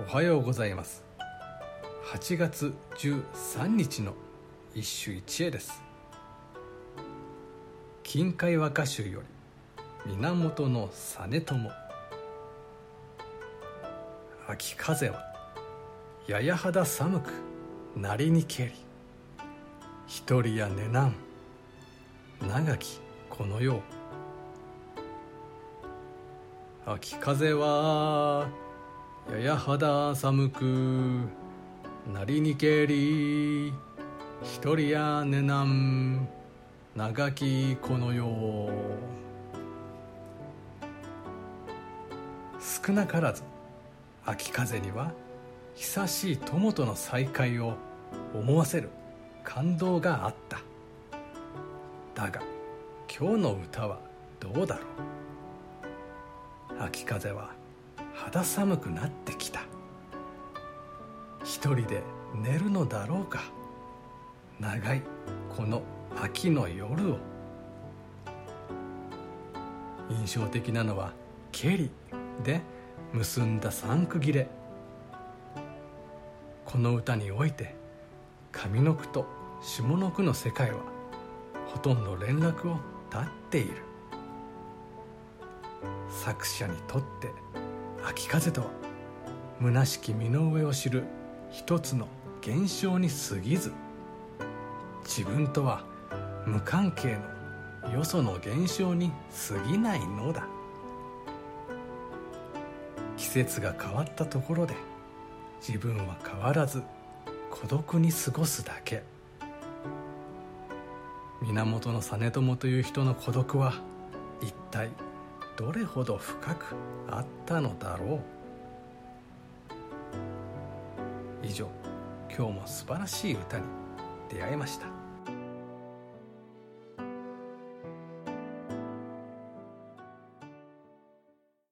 おはようございます。8月13日の一首一会です。近海和歌集より源実朝。秋風はやや肌寒くなりにけり。一人や寝なん。長きこの世秋風はやや肌寒くなりにけり一人や寝なん長きこの世少なからず秋風には久しい友との再会を思わせる感動があった。だが今日の歌はどうだろう。秋風は肌寒くなってきた。一人で寝るのだろうか。長いこの秋の夜を。印象的なのは「ケリ」で結んだ三区切れ。この歌において上の句と下の句の世界はほとんど連絡を絶っている。作者にとって秋風とは虚しき身の上を知る一つの現象に過ぎず自分とは無関係のよその現象に過ぎないのだ。季節が変わったところで自分は変わらず孤独に過ごすだけ。源実朝という人の孤独は一体どれほど深くあったのだろう。以上今日も素晴らしい歌に出会いました。